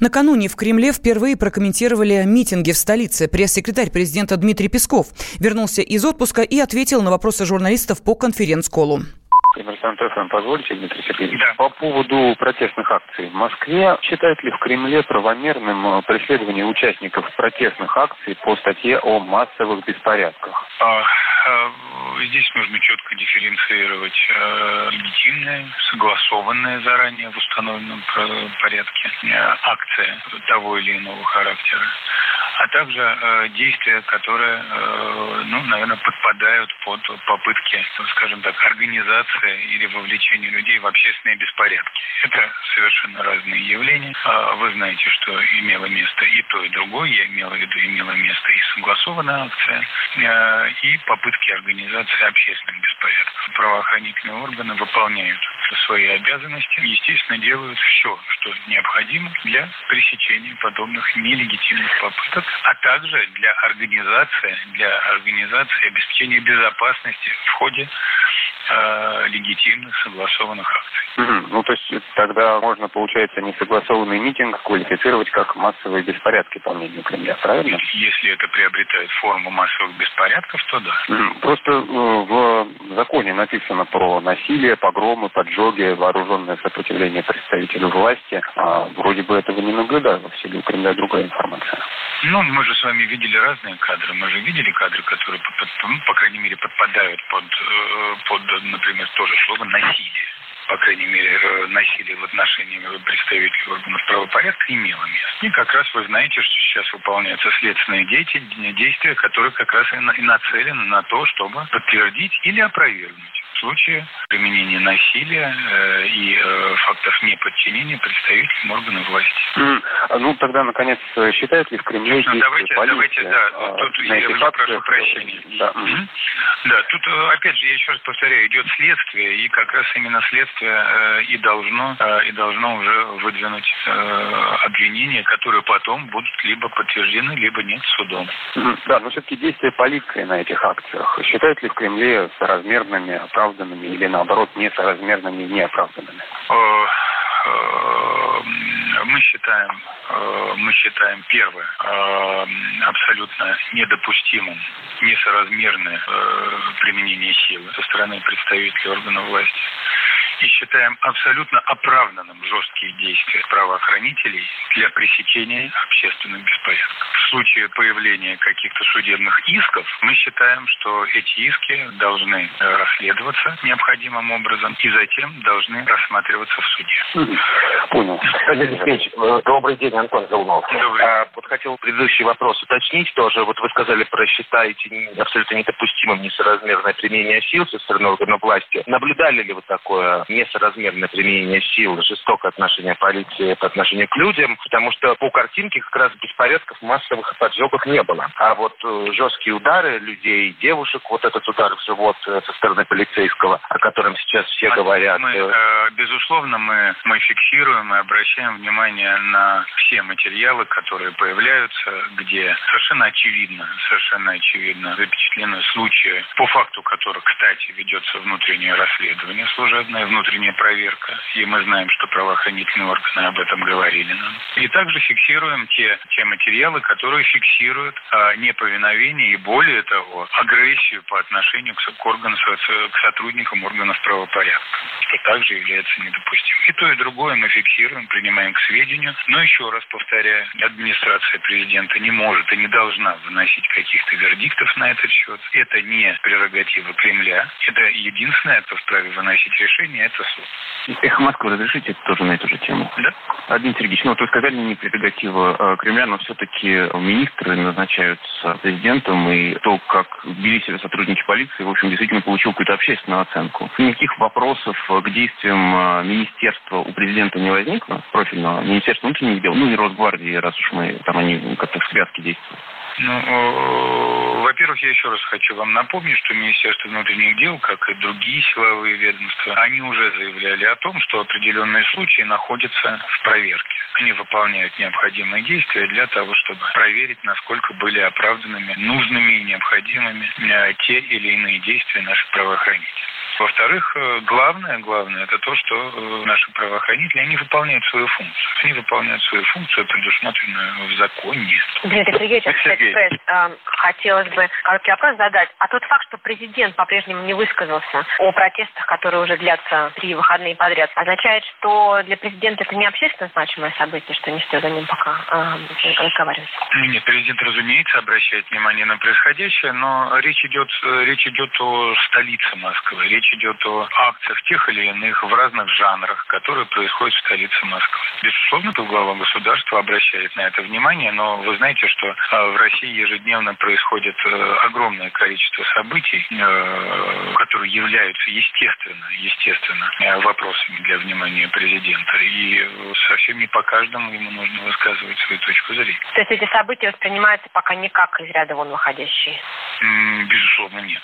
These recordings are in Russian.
Накануне в Кремле впервые прокомментировали митинги в столице. Пресс-секретарь президента Дмитрий Песков вернулся из отпуска и ответил на вопросы журналистов по конференц-колу. Коммерсант ФМ, позвольте, Дмитрий Сергеевич. Да. По поводу протестных акций. В Москве считают ли в Кремле правомерным э, преследование участников протестных акций по статье о массовых беспорядках? А, а, здесь нужно четко дифференцировать. Э, легитимные, согласованные заранее в установленном порядке э, акции того или иного характера а также э, действия, которые, э, ну, наверное, подпадают под попытки, скажем так, организации или вовлечения людей в общественные беспорядки. Это совершенно разные явления. Э, вы знаете, что имело место и то, и другое. Я имела в виду, имело место и согласованная акция, э, и попытки организации общественных беспорядков. Правоохранительные органы выполняют свои обязанности, естественно, делают все, что необходимо для пресечения подобных нелегитимных попыток а также для организации, для организации обеспечения безопасности в ходе э, легитимных согласованных акций. Угу. Ну, то есть тогда можно, получается, несогласованный митинг квалифицировать как массовые беспорядки по мнению Кремля, правильно? Если это приобретает форму массовых беспорядков, то да. Угу. Просто э, в законе написано про насилие, погромы, поджоги, вооруженное сопротивление представителю власти. А вроде бы этого не наблюдаю. В Кремля другая информация. Ну, мы же с вами видели разные кадры. Мы же видели кадры, которые, ну, по крайней мере, подпадают под, э, под например, тоже слово «насилие» по крайней мере, э, насилие в отношении представителей органов правопорядка имело место. И как раз вы знаете, что сейчас выполняются следственные действия, которые как раз и нацелены на то, чтобы подтвердить или опровергнуть случае применения насилия э, и э, фактов неподчинения представителям органов власти. Mm. Ну, тогда, наконец, считает ли в Кремле ну, давайте, полиция, давайте, да, а, тут я уже прошу прощения. Да. Mm-hmm. да, тут, э, опять же, я еще раз повторяю, идет следствие, и как раз именно следствие э, и должно, э, и должно уже выдвинуть э, обвинения, которые потом будут либо подтверждены, либо нет судом. Mm-hmm. Да, но все-таки действия полиции на этих акциях считают ли в Кремле соразмерными, оправданными оправданными или наоборот несоразмерными и неоправданными? Э, э, мы считаем, э, мы считаем первое абсолютно недопустимым, несоразмерное применение силы со стороны представителей органов власти и считаем абсолютно оправданным жесткие действия правоохранителей для пресечения общественных беспорядков. В случае появления каких-то судебных исков мы считаем, что эти иски должны расследоваться необходимым образом и затем должны рассматриваться в суде. Понял. Алексей э, добрый день, Антон Зелнов. Добрый. А, вот хотел предыдущий вопрос уточнить тоже. Вот вы сказали про считаете абсолютно недопустимым несоразмерное применение сил со стороны органов власти. Наблюдали ли вы такое несоразмерное применение сил, жестокое отношение полиции по отношению к людям, потому что по картинке как раз беспорядков массовых поджогов не было. А вот э, жесткие удары людей, девушек, вот этот удар в живот э, со стороны полицейского, о котором сейчас все говорят. Мы, э, безусловно, мы, мы фиксируем и обращаем внимание на все материалы, которые появляются, где совершенно очевидно, совершенно очевидно запечатлены случаи, по факту которых, кстати, ведется внутреннее расследование служебное, внутренняя проверка, и мы знаем, что правоохранительные органы об этом говорили нам. И также фиксируем те, те материалы, которые фиксируют а, неповиновение и, более того, агрессию по отношению к, органам, к сотрудникам органов правопорядка, что также является недопустимым. И то, и другое мы фиксируем, принимаем к сведению. Но еще раз повторяю, администрация президента не может и не должна выносить каких-то вердиктов на этот счет. Это не прерогатива Кремля. Это единственное, кто вправе выносить решение, это суд. Эхо Москвы, разрешите тоже на эту же тему? Да. Дмитрий Сергеевич, ну вот вы сказали, не прерогатива э, Кремля, но все-таки министры назначаются президентом, и то, как вели себя сотрудники полиции, в общем, действительно получил какую-то общественную оценку. Никаких вопросов к действиям э, министерства у президента не возникло, профильного министерства внутренних дел, ну и Росгвардии, раз уж мы там они как-то в связке действуют. Ну, э, во-первых, я еще раз хочу вам напомнить, что Министерство внутренних дел, как и другие силовые ведомства, они уже заявляли о том, что определенные случаи находятся в проверке. Они выполняют необходимые действия для того, чтобы проверить, насколько были оправданными, нужными и необходимыми э, те или иные действия наших правоохранителей. Во-вторых, э, главное, главное, это то, что э, наши правоохранители, они выполняют свою функцию. Они выполняют свою функцию, предусмотренную в законе. Дмитрий Сергеевич. Кстати, э, хотелось бы короткий вопрос задать. А тот факт, что президент по-прежнему не высказался о протестах, которые уже длятся три выходные подряд, означает, что для президента это не общественно значимое событие, что не стоит за ним пока э, разговаривать? Нет, президент, разумеется, обращает внимание на происходящее, но речь идет, речь идет о столице Москвы, речь идет о акциях тех или иных в разных жанрах, которые происходят в столице Москвы. Безусловно, глава государства обращает на это внимание, но вы знаете, что э, в России ежедневно происходит э, огромное количество событий, э, которые являются естественно, естественно вопросами для внимания президента. И совсем не по каждому ему нужно высказывать свою точку зрения. То есть эти события воспринимаются пока никак из ряда вон выходящие? Безусловно, нет.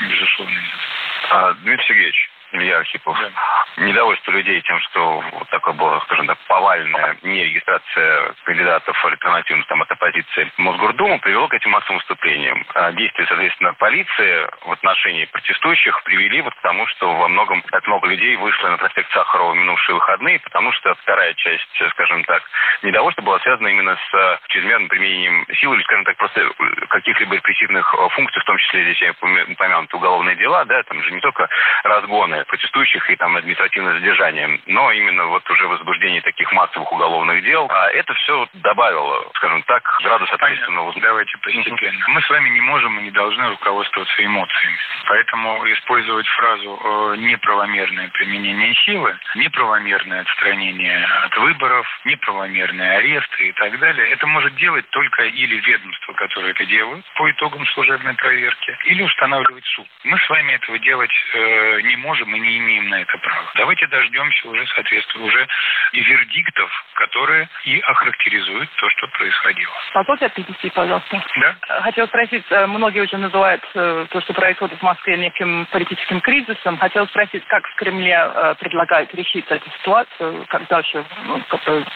Безусловно, нет. А, Дмитрий Сергеевич, Илья Архипов. Да. Недовольство людей тем, что вот такое было, скажем так, повальная нерегистрация кандидатов альтернативных там, от оппозиции Мосгордуму привело к этим массовым выступлениям. А действия, соответственно, полиции в отношении протестующих привели вот к тому, что во многом так много людей вышло на проспект Сахарова в минувшие выходные, потому что вторая часть, скажем так, недовольства была связана именно с чрезмерным применением силы или, скажем так, просто каких-либо репрессивных функций, в том числе здесь я упомянуты уголовные дела, да, там же не только разгоны протестующих и там административное задержание, но именно вот уже возбуждение таких массовых уголовных дел. А это все добавило, скажем так, градус ответственного. Давайте постепенно. Мы с вами не можем и не должны руководствоваться эмоциями. Поэтому использовать фразу э, «неправомерное применение силы», «неправомерное отстранение от выборов», «неправомерные аресты» и так далее, это может делать только или ведомство, которое это делают по итогам служебной проверки, или устанавливать суд. Мы с вами этого делать э, не можем мы не имеем на это права. Давайте дождемся уже, соответственно, уже вердиктов, которые и охарактеризуют то, что происходило. Позвольте отвести, пожалуйста. Да. Хотел спросить, э, многие уже называют э, то, что происходит в Москве неким политическим кризисом. Хотел спросить, как в Кремле э, предлагают решить эту ситуацию, как дальше ну,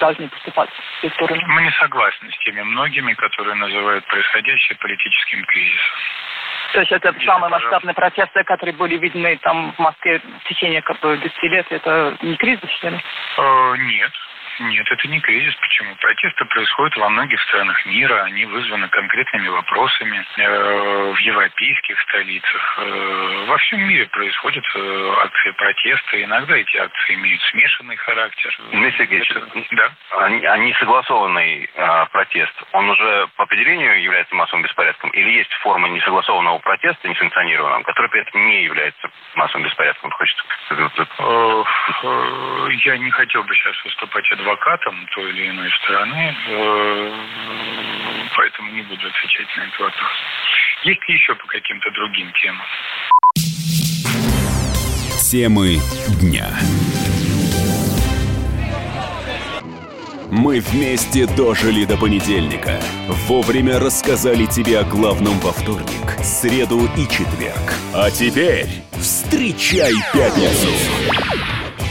должны поступать все стороны? Мы не согласны с теми многими, которые называют происходящее политическим кризисом. То есть это Если, самые масштабные протесты, которые были видны там в Москве в течение как бы 10 лет, это не кризис, что ли? Э, нет. Нет, это не кризис. Почему? Протесты происходят во многих странах мира. Они вызваны конкретными вопросами. Э, в европейских столицах. Э, во всем мире происходят э, акции протеста. Иногда эти акции имеют смешанный характер. Дмитрий Сергеевич, это... да? а, а несогласованный а, протест, он уже по определению является массовым беспорядком? Или есть форма несогласованного протеста, несанкционированного, который при этом не является массовым беспорядком? Хочется... Я не хотел бы сейчас выступать адвокатом той или иной стороны, э, поэтому не буду отвечать на этот вопрос. Есть ли еще по каким-то другим темам? Темы дня. Мы вместе дожили до понедельника. Вовремя рассказали тебе о главном во вторник, среду и четверг. А теперь встречай пятницу!